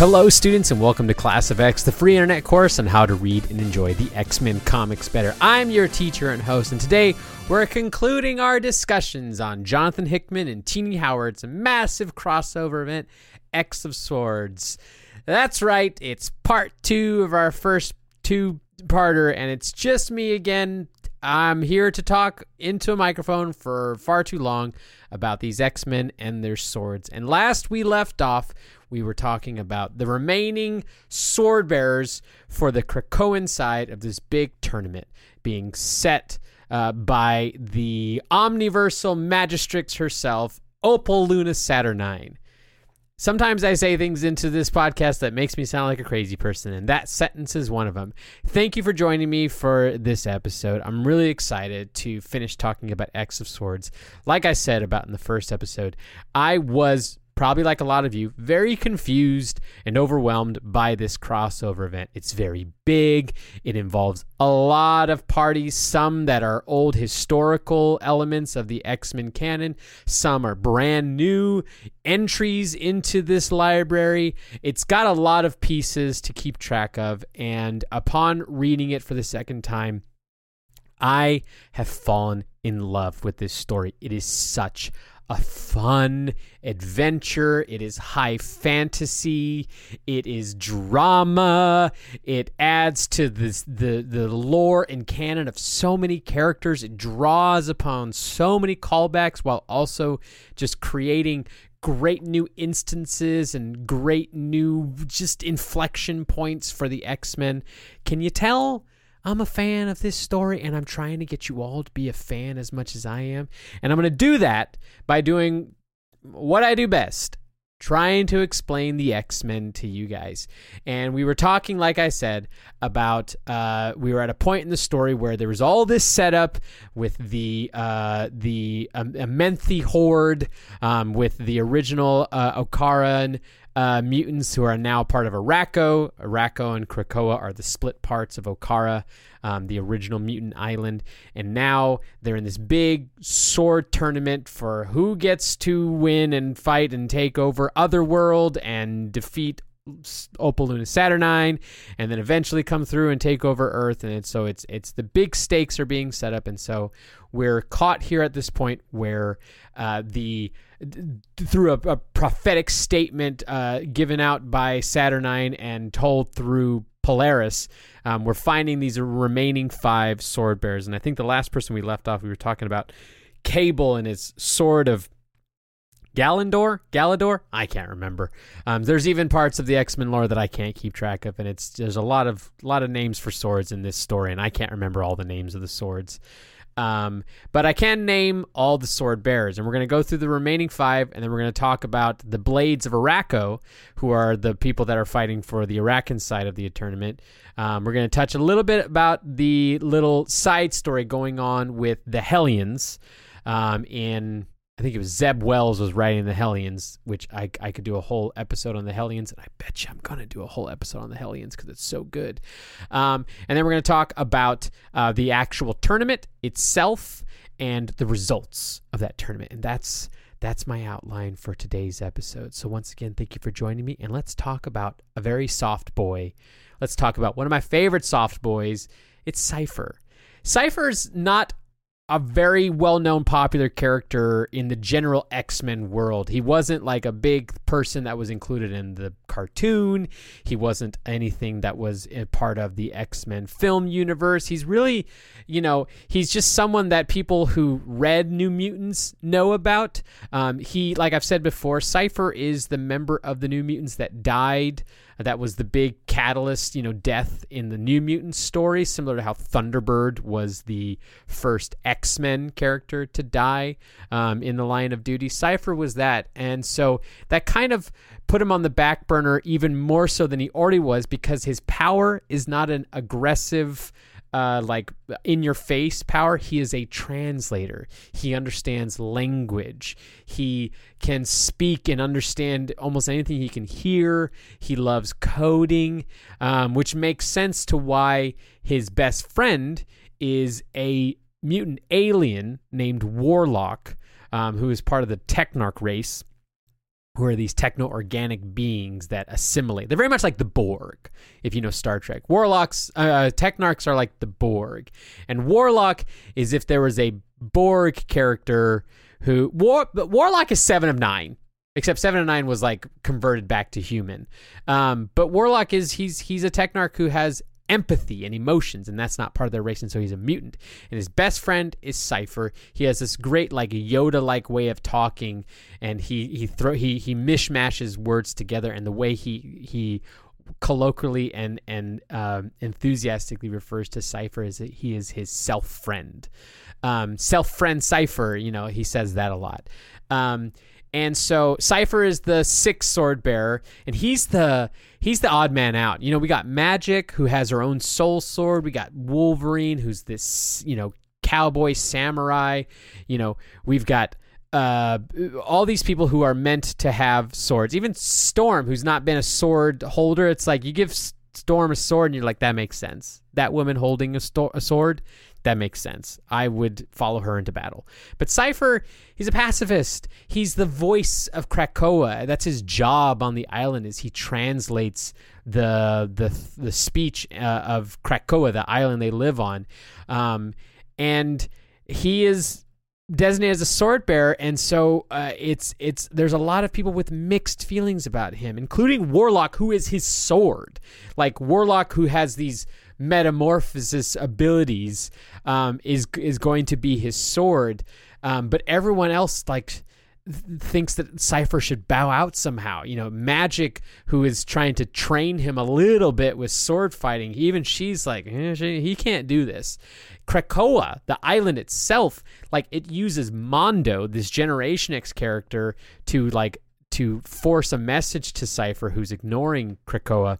Hello, students, and welcome to Class of X, the free internet course on how to read and enjoy the X Men comics better. I'm your teacher and host, and today we're concluding our discussions on Jonathan Hickman and Tini Howard's massive crossover event, X of Swords. That's right, it's part two of our first two parter, and it's just me again. I'm here to talk into a microphone for far too long about these X Men and their swords. And last we left off, we were talking about the remaining sword bearers for the Krakoan side of this big tournament being set uh, by the Omniversal Magistrix herself, Opal Luna Saturnyne. Sometimes I say things into this podcast that makes me sound like a crazy person, and that sentence is one of them. Thank you for joining me for this episode. I'm really excited to finish talking about X of Swords. Like I said about in the first episode, I was probably like a lot of you, very confused and overwhelmed by this crossover event. It's very big. It involves a lot of parties, some that are old historical elements of the X Men canon, some are brand new entries into this library. It's got a lot of pieces to keep track of, and upon reading it for the second time, I have fallen in love with this story. It is such a fun adventure. It is high fantasy. It is drama. It adds to this, the the lore and canon of so many characters. It draws upon so many callbacks while also just creating great new instances and great new just inflection points for the X-Men. Can you tell I'm a fan of this story and I'm trying to get you all to be a fan as much as I am. And I'm going to do that by doing what I do best trying to explain the X-Men to you guys. And we were talking, like I said, about uh, we were at a point in the story where there was all this setup with the uh, the um, Amenthi horde, um, with the original uh, Okkaran uh, mutants who are now part of Arakko. Arakko and Krakoa are the split parts of Okkara, um, the original mutant island. And now they're in this big sword tournament for who gets to win and fight and take over Otherworld and defeat Opaluna Saturnyne, and then eventually come through and take over Earth. And so it's it's the big stakes are being set up, and so we're caught here at this point where uh, the through a, a prophetic statement uh, given out by Saturnyne and told through Polaris, um, we're finding these remaining five sword bearers. And I think the last person we left off, we were talking about Cable and his sword of Galandor, Galador, I can't remember. Um, there's even parts of the X Men lore that I can't keep track of, and it's there's a lot of lot of names for swords in this story, and I can't remember all the names of the swords. Um, but I can name all the sword bearers, and we're going to go through the remaining five, and then we're going to talk about the Blades of Arakko, who are the people that are fighting for the Arakkan side of the tournament. Um, we're going to touch a little bit about the little side story going on with the Hellions um, in I think it was Zeb Wells was writing the Hellions, which I, I could do a whole episode on the Hellions, and I bet you I'm gonna do a whole episode on the Hellions because it's so good. Um, and then we're gonna talk about uh, the actual tournament itself and the results of that tournament, and that's that's my outline for today's episode. So once again, thank you for joining me, and let's talk about a very soft boy. Let's talk about one of my favorite soft boys. It's Cypher. Cypher's not a very well-known popular character in the general X-Men world. He wasn't like a big person that was included in the cartoon. He wasn't anything that was a part of the X-Men film universe. He's really, you know, he's just someone that people who read New Mutants know about. Um, he, like I've said before, Cypher is the member of the New Mutants that died that was the big catalyst, you know, death in the New Mutants story, similar to how Thunderbird was the first X Men character to die um, in the line of duty. Cypher was that. And so that kind of put him on the back burner even more so than he already was because his power is not an aggressive uh, like in your face power. He is a translator. He understands language. He can speak and understand almost anything he can hear. He loves coding, um, which makes sense to why his best friend is a mutant alien named Warlock, um, who is part of the Technarch race who are these techno organic beings that assimilate. They're very much like the Borg, if you know Star Trek. Warlocks, uh, Technarchs are like the Borg, and Warlock is if there was a Borg character who War, Warlock is seven of nine. Except seven of nine was like converted back to human, um, but Warlock is he's he's a Technarch who has empathy and emotions, and that's not part of their race, and so he's a mutant. And his best friend is Cypher. He has this great like Yoda like way of talking, and he he throw he he mishmashes words together, and the way he he colloquially and and um, enthusiastically refers to Cypher as he is his self friend, um, self friend Cypher. You know, he says that a lot. Um, and so Cypher is the sixth sword bearer, and he's the he's the odd man out. You know, we got Magik, who has her own soul sword. We got Wolverine who's this you know cowboy samurai. You know, we've got uh, all these people who are meant to have swords. Even Storm, who's not been a sword holder, it's like you give Storm a sword, and you're like, that makes sense. That woman holding a, sto- a sword, that makes sense. I would follow her into battle. But Cypher, he's a pacifist. He's the voice of Krakoa. That's his job on the island. Is he translates the the the speech uh, of Krakoa, the island they live on, um, and he is designated as a sword bearer, and so uh, it's it's there's a lot of people with mixed feelings about him, including Warlock, who is his sword. Like Warlock, who has these metamorphosis abilities, um, is is going to be his sword, um, but everyone else like thinks that Cypher should bow out somehow. You know, Magik, who is trying to train him a little bit with sword fighting, even she's like, eh, she, he can't do this. Krakoa, the island itself, like it uses Mondo, this Generation X character, to like to force a message to Cypher, who's ignoring Krakoa,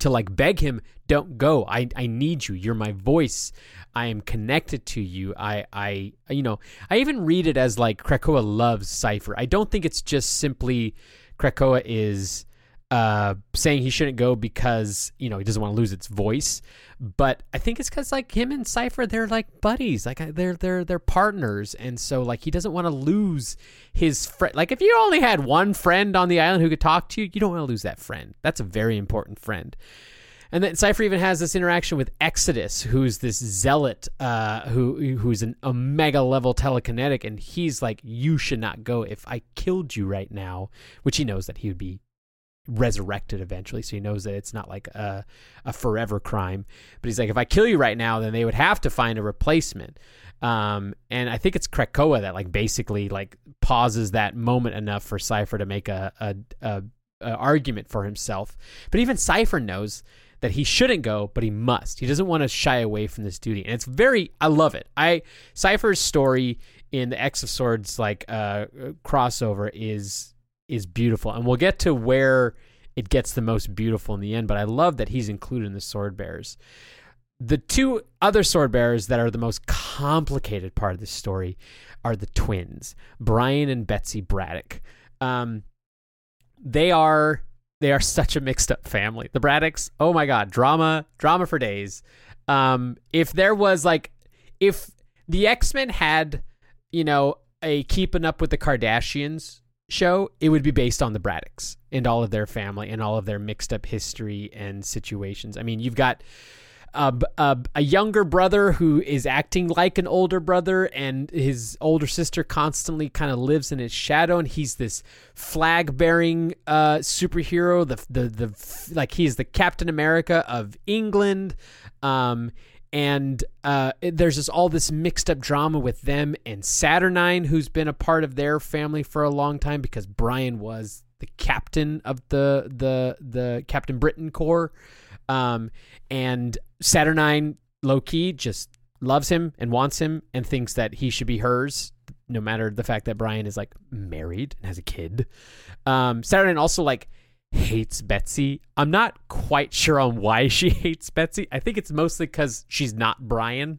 to like beg him, don't go. I, I need you. You're my voice. I am connected to you. I, I, you know, I even read it as like Krakoa loves Cypher. I don't think it's just simply Krakoa is uh, saying he shouldn't go because you know he doesn't want to lose its voice. But I think it's because like him and Cypher, they're like buddies, like they're they're they're partners, and so like he doesn't want to lose his friend. Like if you only had one friend on the island who could talk to you, you don't want to lose that friend. That's a very important friend. And then Cypher even has this interaction with Exodus, who's this zealot, uh, who who's an omega level telekinetic, and he's like, "You should not go. If I killed you right now, which he knows that he would be resurrected eventually, so he knows that it's not like a a forever crime. But he's like, if I kill you right now, then they would have to find a replacement. Um, and I think it's Krakoa that like basically like pauses that moment enough for Cypher to make a, a, a, a argument for himself. But even Cypher knows that he shouldn't go, but he must. He doesn't want to shy away from this duty, and it's very. I love it. I Cypher's story in the X of Swords like uh, crossover is is beautiful, and we'll get to where it gets the most beautiful in the end. But I love that he's included in the Sword Bearers. The two other sword bearers that are the most complicated part of the story are the twins, Brian and Betsy Braddock. Um, they are they are such a mixed up family. The Braddocks, oh my god, drama, drama for days. Um, if there was like, if the X Men had, you know, a Keeping Up with the Kardashians show, it would be based on the Braddocks and all of their family and all of their mixed up history and situations. I mean, you've got a, younger brother who is acting like an older brother, and his older sister constantly kind of lives in his shadow. And he's this flag bearing uh, superhero. The, the the like he's the Captain America of England. Um, and uh, there's just all this mixed up drama with them and Saturnyne, who's been a part of their family for a long time because Brian was the captain of the the the Captain Britain Corps. Um, and Saturnyne, low key, just loves him and wants him and thinks that he should be hers, no matter the fact that Brian is like married and has a kid. Um, Saturnyne also like hates Betsy. I'm not quite sure on why she hates Betsy. I think it's mostly because she's not Brian.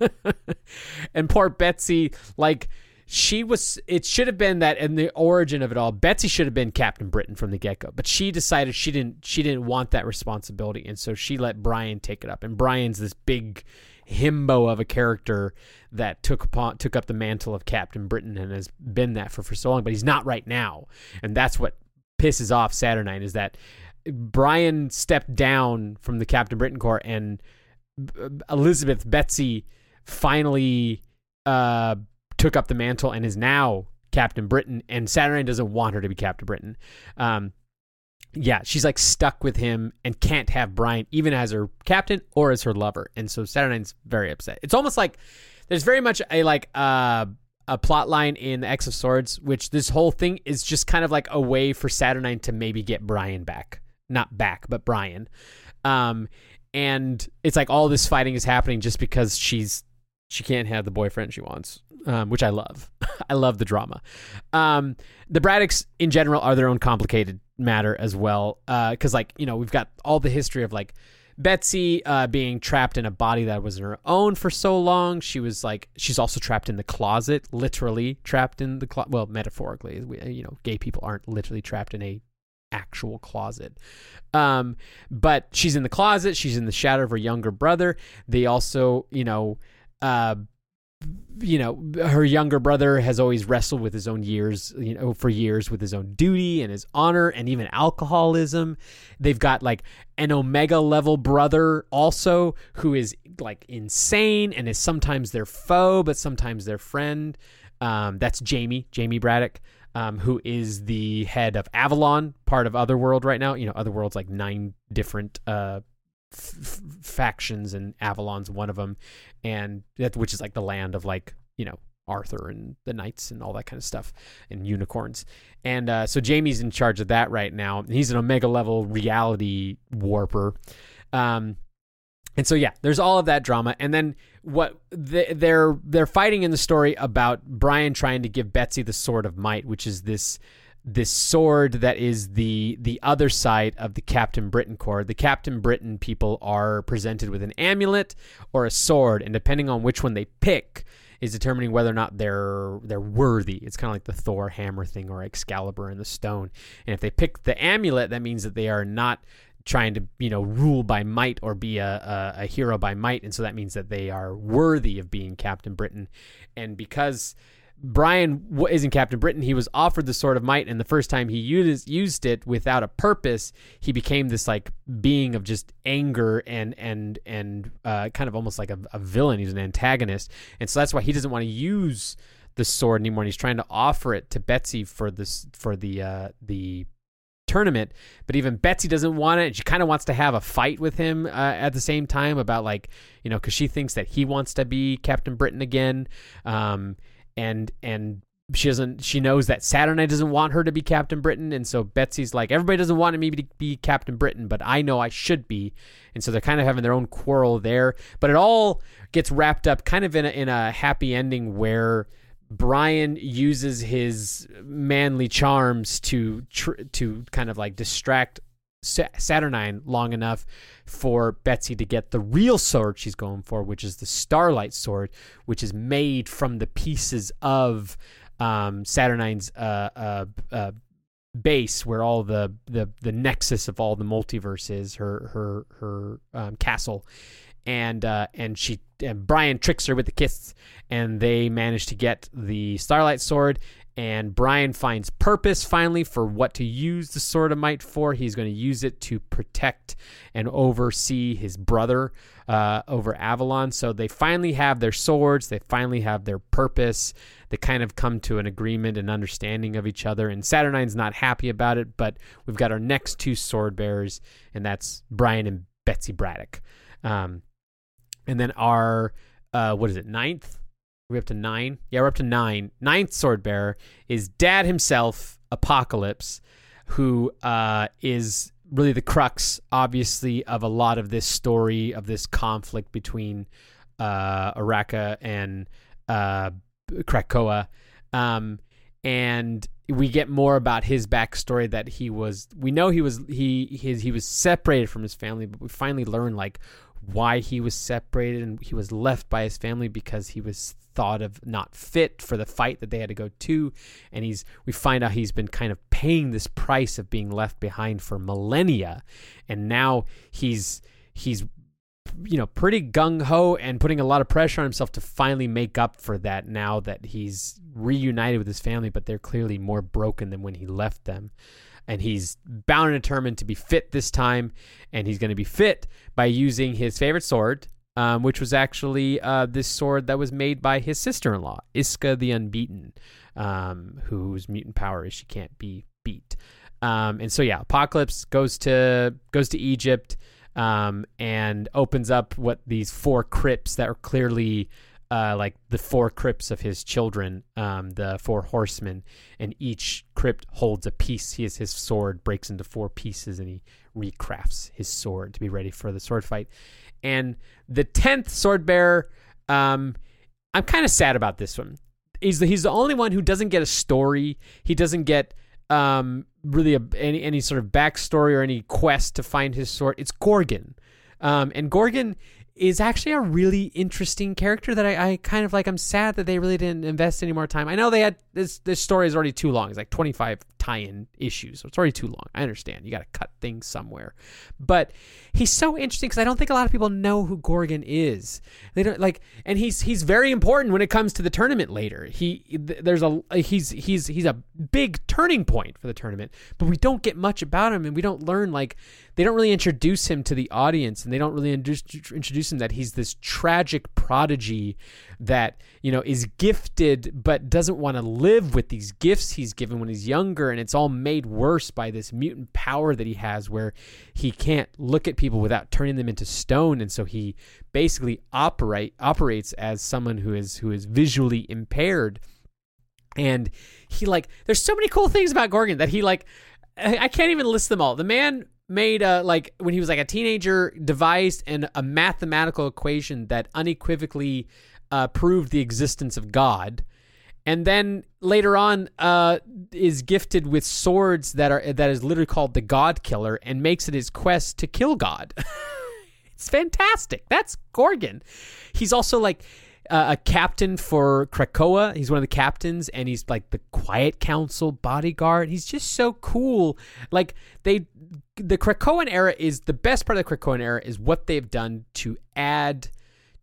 and poor Betsy, like she was it should have been that in the origin of it all betsy should have been captain britain from the get-go but she decided she didn't she didn't want that responsibility and so she let brian take it up and brian's this big himbo of a character that took upon took up the mantle of Captain Britain and has been that for for so long, but he's not right now, and that's what pisses off Saturnyne is that Brian stepped down from the Captain Britain Corps and Elizabeth Betsy finally uh, took up the mantle and is now Captain Britain, and Saturnyne doesn't want her to be Captain Britain. Um, yeah, she's like stuck with him and can't have Brian even as her captain or as her lover, and so Saturnyne's very upset. It's almost like there's very much a like uh, a plot line in the X of Swords, which this whole thing is just kind of like a way for Saturnyne to maybe get Brian back, not back, but Brian. Um, and it's like all this fighting is happening just because she's she can't have the boyfriend she wants, um, which I love. I love the drama. Um, the Braddocks in general are their own complicated matter as well, because uh, like you know we've got all the history of like Betsy uh, being trapped in a body that wasn't her own for so long. She was like she's also trapped in the closet, literally trapped in the closet. Well, metaphorically, we, you know, gay people aren't literally trapped in a actual closet. Um, but she's in the closet. She's in the shadow of her younger brother. They also, you know, uh, you know, her younger brother has always wrestled with his own years, you know, for years with his own duty and his honor and even alcoholism. They've got like an omega level brother also who is like insane and is sometimes their foe, but sometimes their friend. Um, that's Jamie, Jamie Braddock um, who is the head of Avalon, part of Otherworld right now. You know, Otherworld's like nine different uh, f- factions, and Avalon's one of them, and that which is like the land of like you know Arthur and the knights and all that kind of stuff and unicorns. And uh, so Jamie's in charge of that right now. He's an Omega level reality warper. Um, and so yeah, there's all of that drama, and then what they're they're fighting in the story about Brian trying to give Betsy the sword of might, which is this this sword that is the the other side of the Captain Britain Corps. The Captain Britain people are presented with an amulet or a sword, and depending on which one they pick, is determining whether or not they're they're worthy. It's kind of like the Thor hammer thing or Excalibur and the stone. And if they pick the amulet, that means that they are not trying to you know rule by might or be a, a, a, hero by might and so that means that they are worthy of being captain britain and because brian isn't captain britain he was offered the sword of might and the first time he used, used it without a purpose he became this like being of just anger and and and uh, kind of almost like a, a villain he's an antagonist and so that's why he doesn't want to use the sword anymore and he's trying to offer it to betsy for this for the uh, the tournament. But even Betsy doesn't want it. She kind of wants to have a fight with him uh, at the same time about like you know because she thinks that he wants to be Captain Britain again. Um, and and she doesn't she knows that Saturnyne doesn't want her to be Captain Britain. And so Betsy's like everybody doesn't want me to be Captain Britain but I know I should be. And so they're kind of having their own quarrel there. But it all gets wrapped up kind of in a, in a happy ending where Brian uses his manly charms to tr- to kind of like distract Saturnyne long enough for Betsy to get the real sword she's going for, which is the Starlight sword, which is made from the pieces of um, Saturnyne's uh, uh, uh, base, where all the, the the nexus of all the multiverse is, her her her um, castle, and uh, and she and Brian tricks her with the kiss, and they manage to get the Starlight Sword. And Brian finds purpose finally for what to use the Sword of Might for. He's going to use it to protect and oversee his brother uh, over Avalon. So they finally have their swords. They finally have their purpose. They kind of come to an agreement and understanding of each other. And Saturnyne's not happy about it, but we've got our next two sword bearers, and that's Brian and Betsy Braddock. Um, and then our uh, what is it ninth? Are we up to nine? Yeah, we're up to nine. Ninth sword bearer is Dad himself, Apocalypse, who uh, is really the crux, obviously, of a lot of this story of this conflict between uh, Arakko and uh, Krakoa. Um, and we get more about his backstory that he was we know he was he his, he was separated from his family but we finally learn like why he was separated and he was left by his family because he was thought of not fit for the fight that they had to go to and he's we find out he's been kind of paying this price of being left behind for millennia and now he's he's you know, pretty gung ho and putting a lot of pressure on himself to finally make up for that now that he's reunited with his family, but they're clearly more broken than when he left them. And he's bound and determined to be fit this time, and he's going to be fit by using his favorite sword, um, which was actually uh, this sword that was made by his sister-in-law, Isca the Unbeaten, um, whose mutant power is she can't be beat. Um, and so yeah, Apocalypse goes to goes to Egypt um, and opens up what these four crypts that are clearly uh, like the four crypts of his children, um, the four horsemen, and each crypt holds a piece. He has his sword breaks into four pieces, and he recrafts his sword to be ready for the sword fight. And the tenth sword bearer, um, I'm kind of sad about this one. He's the, he's the only one who doesn't get a story. He doesn't get um, really a, any any sort of backstory or any quest to find his sword. It's Gorgon, um, and Gorgon is actually a really interesting character that I, I, kind of like. I'm sad that they really didn't invest any more time. I know they had this. This story is already too long. It's like 25 tie-in issues, it's already too long. I understand. You got to cut things somewhere, but he's so interesting because I don't think a lot of people know who Gorgon is. They don't like, and he's he's very important when it comes to the tournament later. He there's a he's he's he's a big turning point for the tournament, but we don't get much about him, and we don't learn like they don't really introduce him to the audience, and they don't really introduce, introduce him that he's this tragic prodigy that you know is gifted but doesn't want to live with these gifts he's given when he's younger and it's all made worse by this mutant power that he has where he can't look at people without turning them into stone. And so he basically operate operates as someone who is who is visually impaired. And he like there's so many cool things about Gorgon that he like I can't even list them all. The man made a like when he was like a teenager devised an, a mathematical equation that unequivocally uh, proved the existence of God, and then later on uh, is gifted with swords that are that is literally called the God Killer, and makes it his quest to kill God. it's fantastic. That's Gorgon. He's also like uh, a captain for Krakoa. He's one of the captains, and he's like the Quiet Council bodyguard. He's just so cool. Like they, the Krakoan era is the best part of the Krakoan era is what they've done to add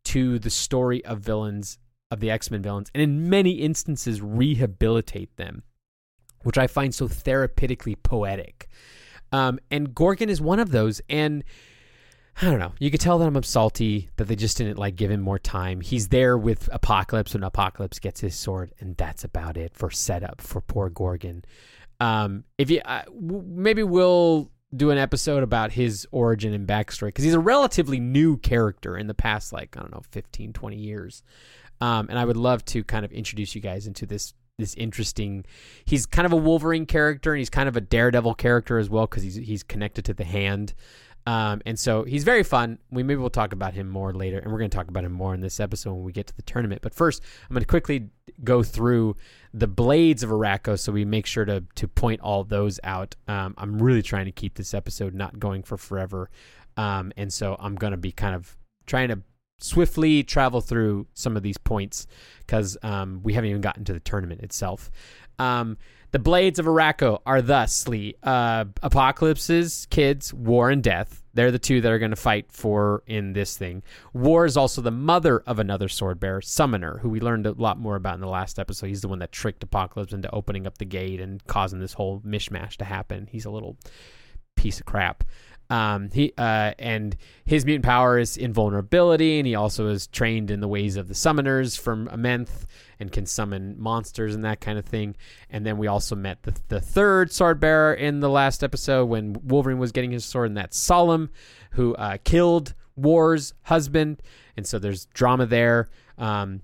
to the story of villains of the X Men villains, and in many instances rehabilitate them, which I find so therapeutically poetic. Um, and Gorgon is one of those, and I don't know. You could tell that I'm salty that they just didn't like give him more time. He's there with Apocalypse when Apocalypse gets his sword, and that's about it for setup for poor Gorgon. Um, if you uh, w- maybe we'll do an episode about his origin and backstory because he's a relatively new character in the past like i don't know 15 20 years um, and i would love to kind of introduce you guys into this this interesting he's kind of a wolverine character and he's kind of a daredevil character as well because he's he's connected to the hand um, and so he's very fun. We maybe we'll talk about him more later, and we're going to talk about him more in this episode when we get to the tournament. But first, I'm going to quickly go through the blades of Arakko, so we make sure to to point all those out. Um, I'm really trying to keep this episode not going for forever, um, and so I'm going to be kind of trying to swiftly travel through some of these points because um, we haven't even gotten to the tournament itself. Um, the blades of Arakko are thusly uh, Apocalypse's kids, War and Death. They're the two that are going to fight for in this thing. War is also the mother of another sword bearer, Summoner, who we learned a lot more about in the last episode. He's the one that tricked Apocalypse into opening up the gate and causing this whole mishmash to happen. He's a little piece of crap. Um, he uh, and his mutant power is invulnerability, and he also is trained in the ways of the summoners from Amenth and can summon monsters and that kind of thing. And then we also met the, the third sword bearer in the last episode when Wolverine was getting his sword, and that's Solem, who uh, killed War's husband. And so there's drama there. Um,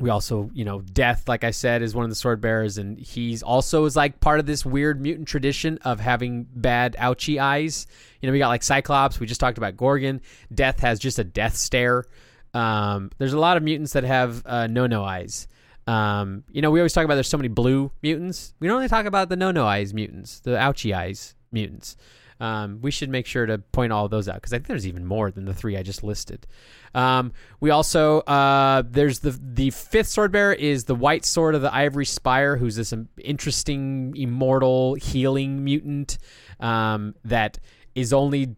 we also, you know, Death, like I said, is one of the sword bearers, and he's also is like part of this weird mutant tradition of having bad ouchy eyes. You know, we got like Cyclops. We just talked about Gorgon. Death has just a death stare. Um, there's a lot of mutants that have uh, no no eyes. Um, you know, we always talk about there's so many blue mutants. We don't only talk about the no no eyes mutants, the ouchy eyes mutants. Um, we should make sure to point all of those out because I think there's even more than the three I just listed. Um, we also uh, there's the the fifth sword bearer is the white sword of the ivory spire, who's this interesting immortal healing mutant um, that is only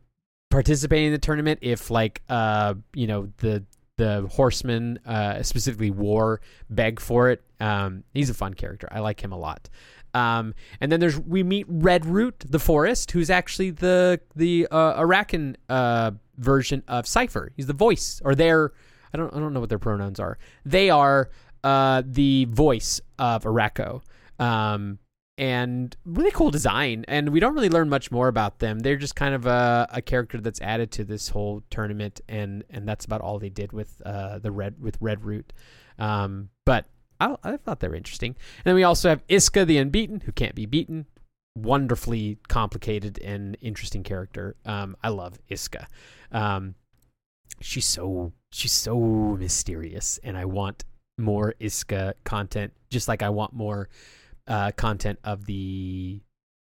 participating in the tournament if like uh you know the the horseman uh specifically war beg for it. Um he's a fun character. I like him a lot um and then there's we meet red root the forest who's actually the the uh arakkan uh version of cypher he's the voice or they're i don't i don't know what their pronouns are they are uh the voice of arakko um and really cool design. And we don't really learn much more about them. They're just kind of a, a character that's added to this whole tournament, and and that's about all they did with uh, the red with Red Root. Um, but I, I thought they were interesting. And then we also have Isca the Unbeaten, who can't be beaten. Wonderfully complicated and interesting character. Um, I love Isca. Um, she's so she's so mysterious, and I want more Isca content, just like I want more uh, content of the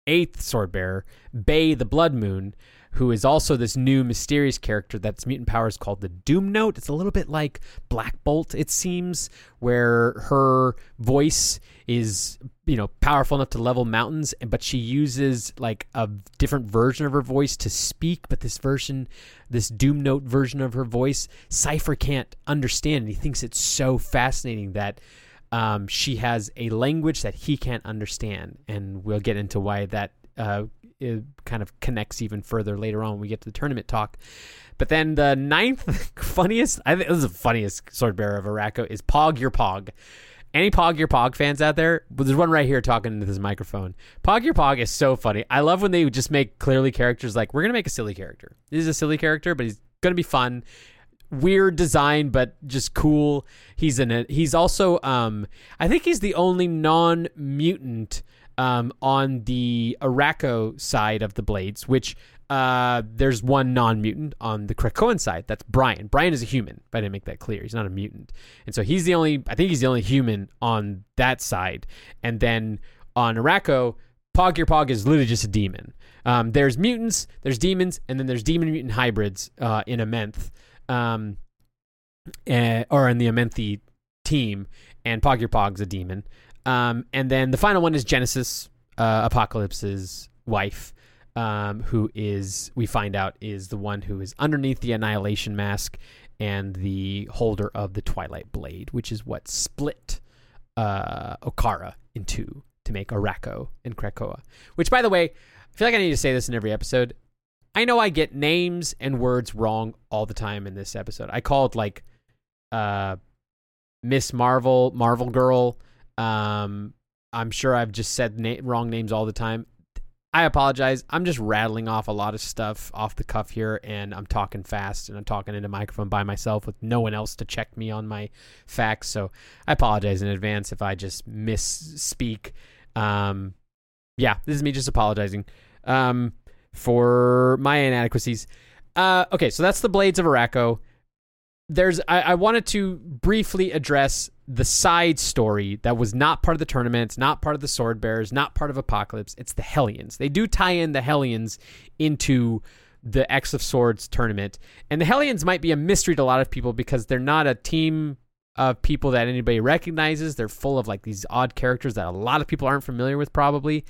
eighth sword bearer, Bei the Blood Moon, who is also this new mysterious character that's mutant powers called the Doom Note. It's a little bit like Black Bolt, it seems, where her voice is, you know, powerful enough to level mountains, but she uses like a different version of her voice to speak. But this version, this Doom Note version of her voice, Cypher can't understand. And he thinks it's so fascinating that um, she has a language that he can't understand, and we'll get into why that uh, kind of connects even further later on when we get to the tournament talk. But then the ninth funniest, I think this is the funniest sword bearer of Arakko is Pogg Ur-Pogg. Any Pogg Ur-Pogg fans out there? Well, there's one right here talking into this microphone. Pogg Ur-Pogg is so funny. I love when they just make clearly characters like we're gonna make a silly character. This is a silly character, but he's gonna be fun weird design but just cool he's in it he's also um i think he's the only non-mutant um on the arakko side of the blades which uh there's one non-mutant on the krakoan side. That's brian. Brian is a human but i didn't make that clear. He's not a mutant. And so he's the only i think he's the only human on that side. And then on arakko pog your pog is literally just a demon. Um, there's mutants, there's demons, and then there's demon mutant hybrids uh, in Amenth um, uh, or in the Amenthi team, and Pogg Ur-Pogg's a demon. Um, and then the final one is Genesis, uh, Apocalypse's wife, um, who is we find out is the one who is underneath the Annihilation mask and the holder of the Twilight Blade, which is what split uh, Okkara in two to make Arakko and Krakoa. Which, by the way, I feel like I need to say this in every episode. I know I get names and words wrong all the time in this episode. I called like uh Miss Marvel, Marvel Girl. Um I'm sure I've just said na- wrong names all the time. I apologize. I'm just rattling off a lot of stuff off the cuff here, and I'm talking fast and I'm talking into microphone by myself with no one else to check me on my facts. So I apologize in advance if I just misspeak. Um, yeah, this is me just apologizing. Um, for my inadequacies. Uh, okay, so that's the Blades of Arakko. There's I, I wanted to briefly address the side story that was not part of the tournament, not part of the Sword Bearers, not part of Apocalypse. It's the Hellions. They do tie in the Hellions into the X of Swords tournament. And the Hellions might be a mystery to a lot of people because they're not a team of people that anybody recognizes. They're full of like these odd characters that a lot of people aren't familiar with, probably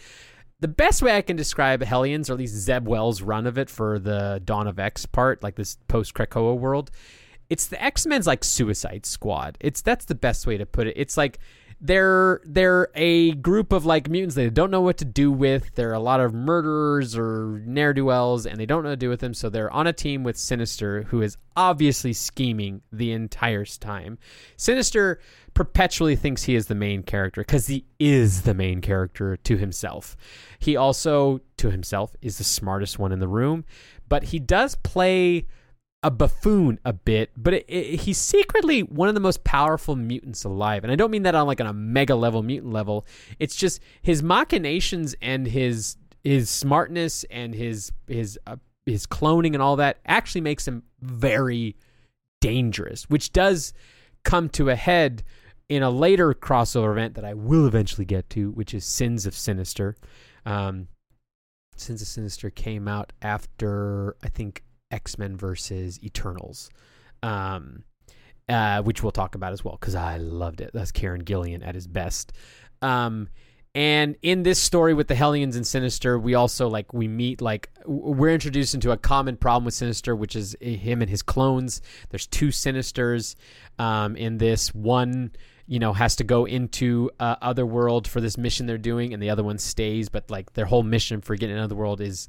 the best way I can describe Hellions, or at least Zeb Wells' run of it for the Dawn of X part, like this post Krakoa world, it's the X Men's like Suicide Squad. It's that's the best way to put it. It's like they're they're a group of like mutants they don't know what to do with. They're a lot of murderers or ne'er do wells, and they don't know what to do with them. So they're on a team with Sinister, who is obviously scheming the entire time. Sinister perpetually thinks he is the main character because he is the main character to himself. He also, to himself, is the smartest one in the room, but he does play a buffoon a bit, but it, it, he's secretly one of the most powerful mutants alive. And I don't mean that on like on a mega level mutant level. It's just his machinations and his his smartness and his his uh, his cloning and all that actually makes him very dangerous, which does come to a head in a later crossover event that I will eventually get to, which is Sins of Sinister. Um, Sins of Sinister came out after I think X Men versus Eternals, um, uh, which we'll talk about as well because I loved it. That's Kieron Gillen at his best. Um, And in this story with the Hellions and Sinister, we also like we meet like we're introduced into a common problem with Sinister, which is him and his clones. There's two Sinisters um, in this. One, you know, has to go into uh, other world for this mission they're doing, and the other one stays. But like their whole mission for getting another world is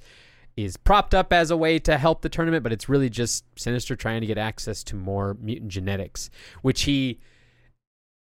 is propped up as a way to help the tournament, but it's really just Sinister trying to get access to more mutant genetics, which he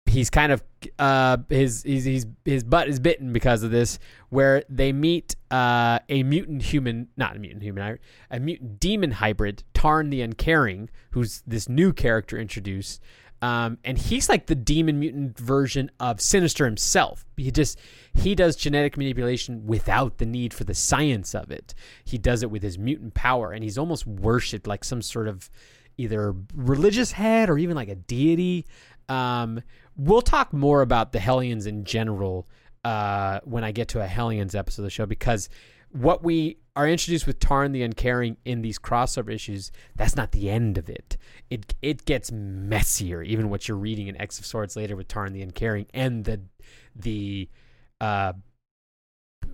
he's kind of uh, his, his his his butt is bitten because of this. Where they meet uh, a mutant human, not a mutant human, a mutant demon hybrid, Tarn the Uncaring, who's this new character introduced. Um, and he's like the demon mutant version of Sinister himself. He just he does genetic manipulation without the need for the science of it. He does it with his mutant power, and he's almost worshipped like some sort of either religious head or even like a deity. Um, we'll talk more about the Hellions in general uh, when I get to a Hellions episode of the show because what we are introduced with Tarn the Uncaring in these crossover issues, that's not the end of it. It it gets messier, even what you're reading in X of Swords later with Tarn the Uncaring and the the uh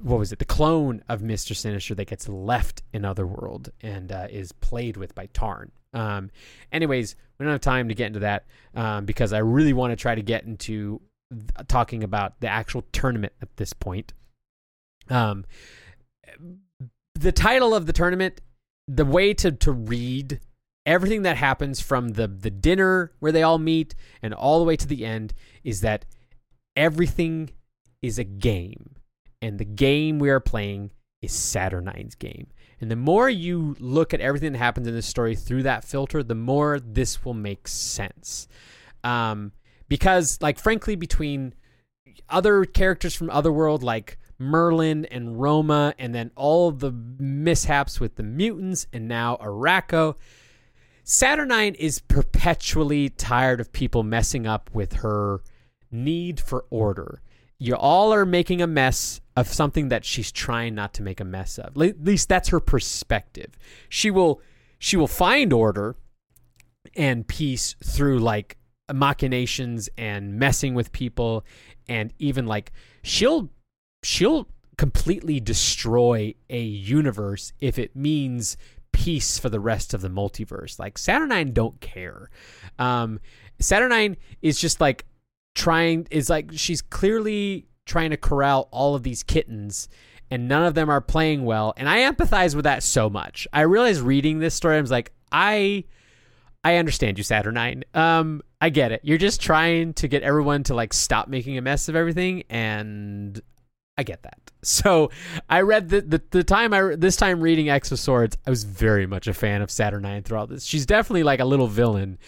what was it? The clone of Mister Sinister that gets left in Otherworld and uh, is played with by Tarn. Um, anyways, we don't have time to get into that um, because I really want to try to get into th- talking about the actual tournament at this point. Um, the title of the tournament, the way to to read everything that happens from the the dinner where they all meet and all the way to the end is that everything is a game, and the game we are playing is Saturnyne's game. And the more you look at everything that happens in this story through that filter, the more this will make sense. Um, because, like, frankly, between other characters from Otherworld, like Merlin and Roma, and then all the mishaps with the mutants, and now Arakko, Saturnyne is perpetually tired of people messing up with her need for order you all are making a mess of something that she's trying not to make a mess of. At least that's her perspective. She will she will find order and peace through like machinations and messing with people and even like she'll she'll completely destroy a universe if it means peace for the rest of the multiverse. Like Saturnyne don't care. Um Saturnyne is just like trying is like she's clearly trying to corral all of these kittens and none of them are playing well and i empathize with that so much i realized reading this story i was like i i understand you saturnyne um i get it you're just trying to get everyone to like stop making a mess of everything and I get that. So I read the, the, the time I this time reading X of Swords, I was very much a fan of Saturnyne throughout this. She's definitely like a little villain,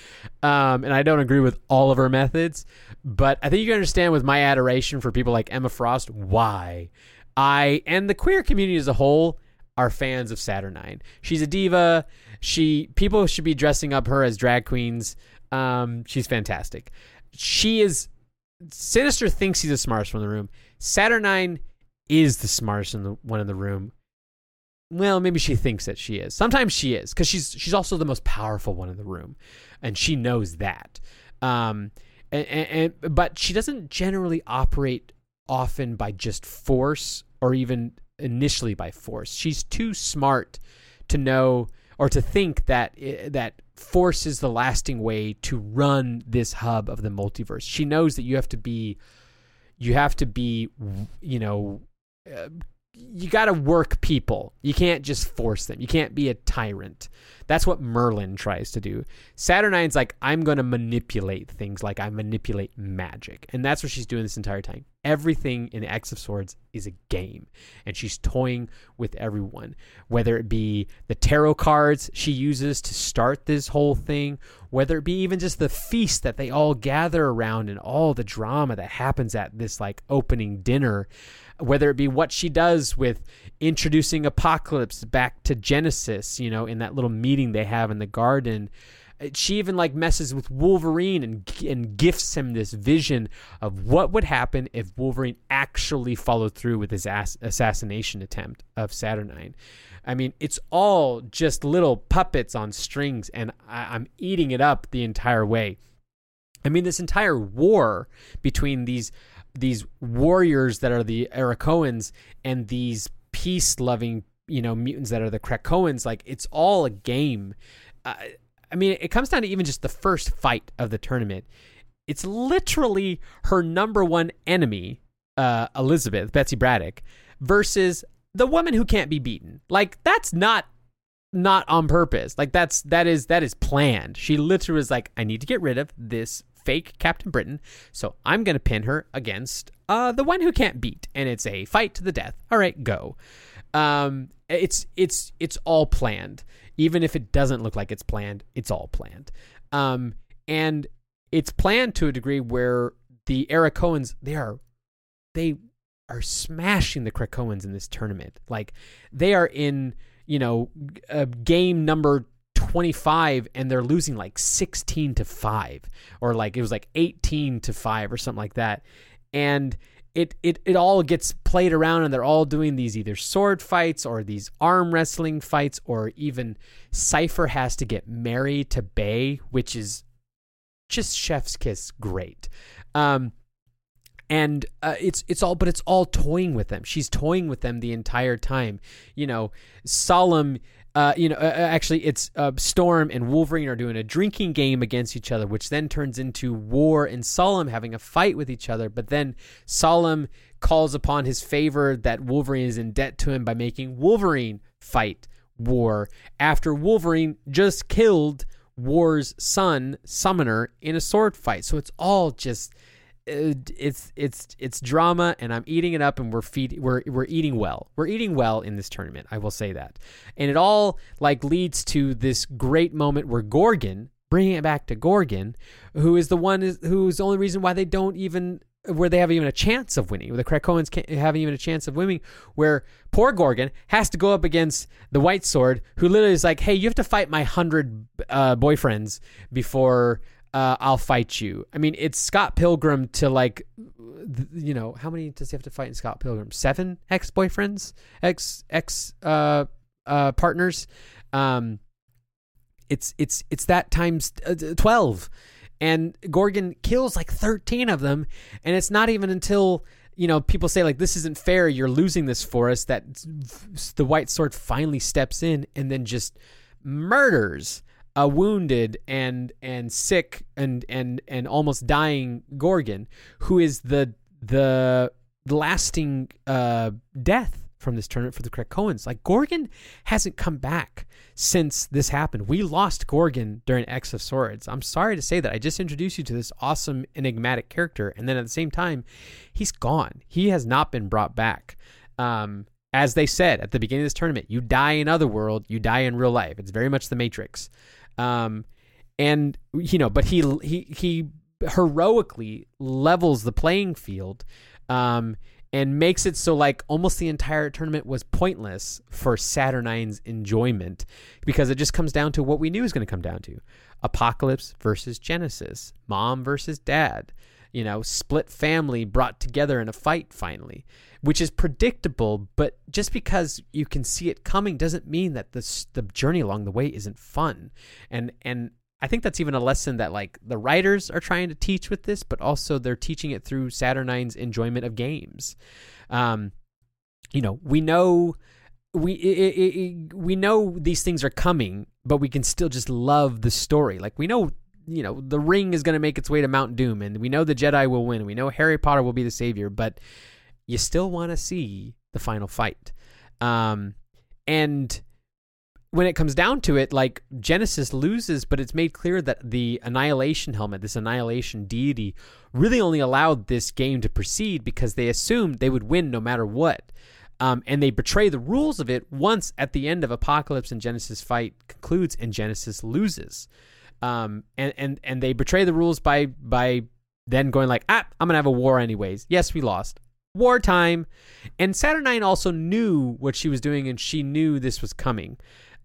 um, and I don't agree with all of her methods, but I think you can understand with my adoration for people like Emma Frost why I and the queer community as a whole are fans of Saturnyne. She's a diva. She people should be dressing up her as drag queens. Um, she's fantastic. She is Sinister thinks he's the smartest one in the room. Saturnyne is the smartest in the one in the room. Well, maybe she thinks that she is. Sometimes she is because she's she's also the most powerful one in the room, and she knows that. Um, and, and, and but she doesn't generally operate often by just force or even initially by force. She's too smart to know or to think that eh, that force is the lasting way to run this hub of the multiverse. She knows that you have to be you have to be you know uh, you got to work people. You can't just force them. You can't be a tyrant. That's what Merlin tries to do. Saturnyne's like, I'm going to manipulate things like I manipulate magic. And that's what she's doing this entire time. Everything in X of Swords is a game. And she's toying with everyone, whether it be the tarot cards she uses to start this whole thing, whether it be even just the feast that they all gather around and all the drama that happens at this like opening dinner whether it be what she does with introducing Apocalypse back to Genesis, you know, in that little meeting they have in the garden. Uh, she even like messes with Wolverine and and gifts him this vision of what would happen if Wolverine actually followed through with his ass- assassination attempt of Saturnyne. I mean, it's all just little puppets on strings, and I- I'm eating it up the entire way. I mean, this entire war between these these warriors that are the Arakkoans and these peace loving you know mutants that are the Krakoans. Like it's all a game. Uh, I mean, it comes down to even just the first fight of the tournament. It's literally her number one enemy, uh, Elizabeth Betsy Braddock, versus the woman who can't be beaten. Like that's not not on purpose. Like that's that is that is planned. She literally was like, I need to get rid of this fake Captain Britain, so I'm gonna pin her against uh the one who can't beat, and it's a fight to the death. All right, go. Um, it's it's it's all planned. Even if it doesn't look like it's planned, it's all planned. Um, and it's planned to a degree where the Arakkoans they are they are smashing the Krakoans in this tournament. Like they are in you know uh, game number 25 and they're losing like 16 to 5 or like it was like 18 to 5 or something like that and it, it it all gets played around and they're all doing these either sword fights or these arm wrestling fights or even Cypher has to get married to Bei, which is just chef's kiss great. Um, and uh, it's it's all but it's all toying with them. She's toying with them the entire time. You know, Solem uh, you know, uh, uh, actually, it's uh, Storm and Wolverine are doing a drinking game against each other, which then turns into War and Solem having a fight with each other. But then Solem calls upon his favor that Wolverine is in debt to him by making Wolverine fight War after Wolverine just killed War's son, Summoner, in a sword fight. So it's all just it's it's it's drama and I'm eating it up and we're feed we're we're eating well. We're eating well in this tournament. I will say that. And it all like leads to this great moment where Gorgon, bringing it back to Gorgon, who is the one is who's the only reason why they don't even where they have even a chance of winning, where the Krakoans can't have even a chance of winning, where poor Gorgon has to go up against the White Sword, who literally is like, "Hey, you have to fight my hundred uh, boyfriends before uh, I'll fight you. I mean, it's Scott Pilgrim to like, you know, how many does he have to fight in Scott Pilgrim? Seven ex boyfriends, ex ex uh, uh, partners. Um, it's it's it's that times uh, twelve, and Gorgon kills like thirteen of them, and it's not even until you know people say like this isn't fair, you're losing this for us that the White Sword finally steps in and then just murders a wounded and and sick and and and almost dying Gorgon, who is the the lasting uh, death from this tournament for the Krakoans. Like Gorgon hasn't come back since this happened. We lost Gorgon during X of Swords. I'm sorry to say that. I just introduced you to this awesome enigmatic character, and then at the same time, he's gone. He has not been brought back. Um, as they said at the beginning of this tournament, you die in other world, you die in real life. It's very much the Matrix. Um, and you know, but he he he heroically levels the playing field. Um, and makes it so like almost the entire tournament was pointless for Saturnyne's enjoyment because it just comes down to what we knew was going to come down to Apocalypse versus Genesis, mom versus dad, you know, split family brought together in a fight finally, which is predictable, but just because you can see it coming doesn't mean that the the journey along the way isn't fun. And and I think that's even a lesson that like the writers are trying to teach with this, but also they're teaching it through Saturnyne's enjoyment of games. Um, you know, we know we it, it, it, we know these things are coming, but we can still just love the story. Like we know you know, the ring is going to make its way to Mount Doom, and we know the Jedi will win. We know Harry Potter will be the savior, but you still want to see the final fight. Um, and when it comes down to it, like Genesis loses, but it's made clear that the Annihilation helmet, this Annihilation deity, really only allowed this game to proceed because they assumed they would win no matter what. Um, and they betray the rules of it once at the end of Apocalypse and Genesis fight concludes and Genesis loses. Um, and, and, and they betray the rules by, by then going like, ah, I'm going to have a war anyways. Yes, we lost. Wartime. And Saturnyne also knew what she was doing and she knew this was coming.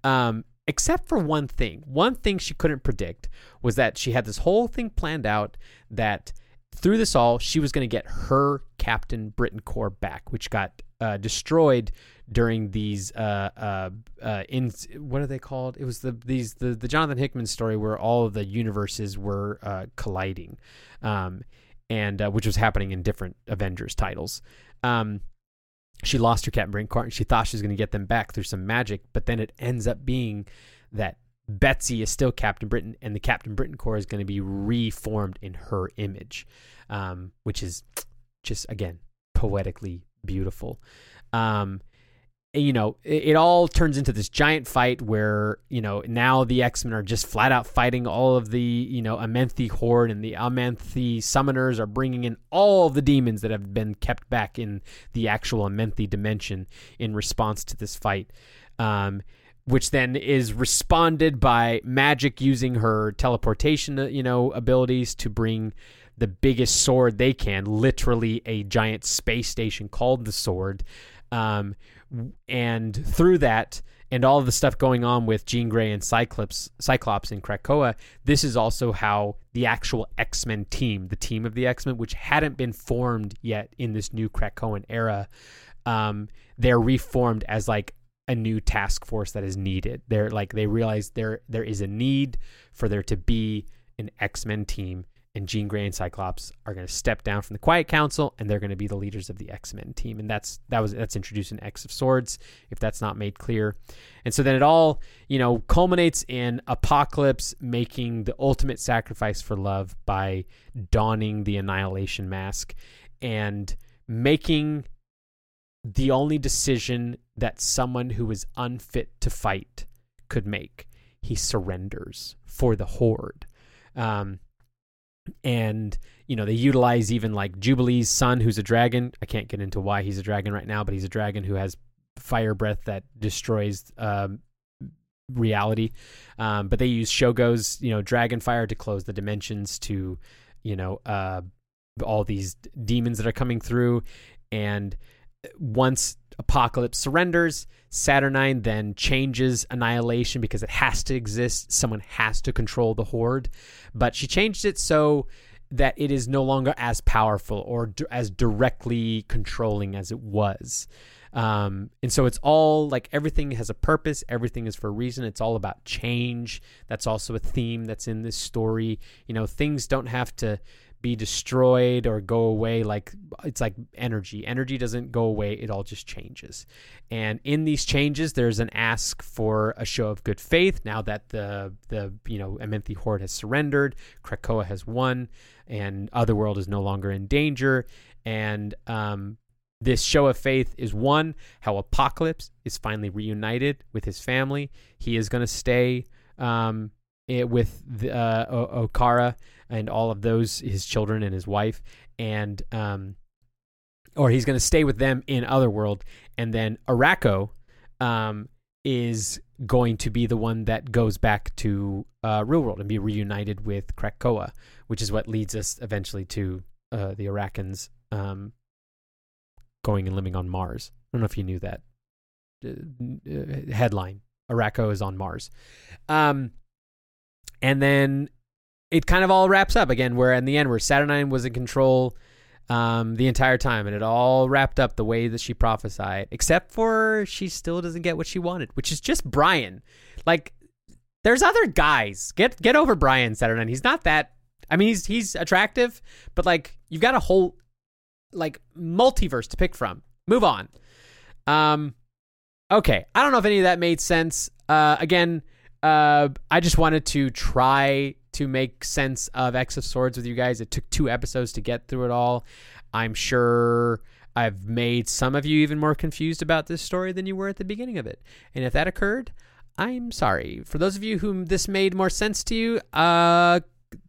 Um, except for one thing. One thing she couldn't predict was that she had this whole thing planned out that through this all, she was going to get her Captain Britain Corps back, which got uh, destroyed during these uh, uh, uh, in what are they called? It was the these the, the Jonathan Hickman story where all of the universes were uh, colliding, um, and uh, which was happening in different Avengers titles. Um, she lost her Captain Britain Corps and she thought she was going to get them back through some magic, but then it ends up being that Betsy is still Captain Britain, and the Captain Britain Corps is going to be reformed in her image, um, which is just again poetically beautiful. Um, you know, it, it, all turns into this giant fight where you know now the X Men are just flat out fighting all of the you know Amenthi horde, and the Amenthi summoners are bringing in all the demons that have been kept back in the actual Amenthi dimension in response to this fight. Um, which then is responded by Magik using her teleportation, uh, you know, abilities to bring the biggest sword they can, literally a giant space station called the Sword. Um, and through that, and all of the stuff going on with Jean Grey and Cyclops, Cyclops and Krakoa, this is also how the actual X Men team, the team of the X Men, which hadn't been formed yet in this new Krakoan era, um, they're reformed as like a new task force that is needed. They're like they realize there there is a need for there to be an X Men team, and Jean Grey and Cyclops are going to step down from the Quiet Council, and they're going to be the leaders of the X Men team. And that's that was that's introduced in X of Swords, if that's not made clear. And so then it all you know culminates in Apocalypse making the ultimate sacrifice for love by donning the Annihilation mask and making the only decision that someone who is unfit to fight could make. He surrenders for the horde. Um, and you know they utilize even like Jubilee's son, who's a dragon. I can't get into why he's a dragon right now, but he's a dragon who has fire breath that destroys um, reality. Um, but they use Shogo's you know dragon fire to close the dimensions to you know uh, all these demons that are coming through, and once Apocalypse surrenders, Saturnyne then changes Annihilation because it has to exist. Someone has to control the Horde. But she changed it so that it is no longer as powerful or d- as directly controlling as it was. Um, and so it's all like everything has a purpose, everything is for a reason. It's all about change. That's also a theme that's in this story. You know, things don't have to be destroyed or go away like it's like energy. Energy doesn't go away it all just changes. And in these changes there's an ask for a show of good faith now that the the you know Amenthi horde has surrendered Krakoa has won and Otherworld is no longer in danger. And um this show of faith is one how apocalypse is finally reunited with his family. He is going to stay um, it, with the, uh, Okkara and all of those, his children and his wife, and um, or he's going to stay with them in Otherworld, and then Arakko um, is going to be the one that goes back to uh, real world and be reunited with Krakoa, which is what leads us eventually to uh, the Arakkans um, going and living on Mars. I don't know if you knew that uh, headline. Arakko is on Mars. Um, and then it kind of all wraps up again where in the end where saturnyne was in control um, the entire time and it all wrapped up the way that she prophesied except for she still doesn't get what she wanted which is just brian. Like there's other guys. Get get over brian saturnyne. He's not that i mean he's he's attractive but like you've got a whole like multiverse to pick from. Move on. Um okay. I don't know if any of that made sense. Uh again uh, I just wanted to try to make sense of X of Swords with you guys. It took two episodes to get through it all. I'm sure I've made some of you even more confused about this story than you were at the beginning of it. And if that occurred, I'm sorry. For those of you whom this made more sense to you, uh,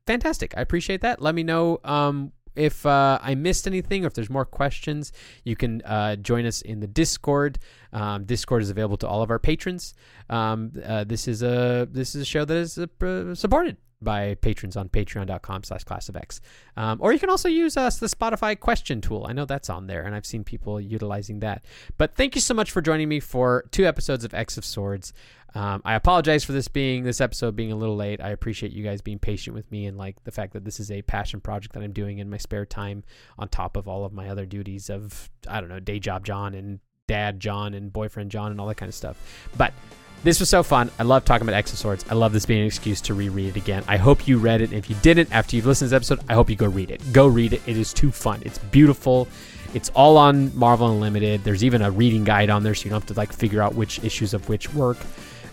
fantastic. I appreciate that. Let me know um, if uh, I missed anything or if there's more questions, you can uh, join us in the Discord. Um, Discord is available to all of our patrons. Um, uh, this is a this is a show that is uh, supported by patrons on patreon.com slash class classofx um, or you can also use us the spotify question tool. I know that's on there and i've seen people utilizing that. But thank you so much for joining me for two episodes of x of swords. Um, I apologize for this being this episode being a little late. I appreciate you guys being patient with me and like the fact that this is a passion project that I'm doing in my spare time on top of all of my other duties of I don't know day job John and dad John and boyfriend John and all that kind of stuff. But this was so fun. I love talking about X of Swords. I love this being an excuse to reread it again. I hope you read it. And if you didn't, after you've listened to this episode, I hope you go read it. Go read it. It is too fun. It's beautiful. It's all on Marvel Unlimited. There's even a reading guide on there, so you don't have to like figure out which issues of which work.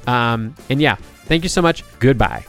Um, and yeah, thank you so much. Goodbye.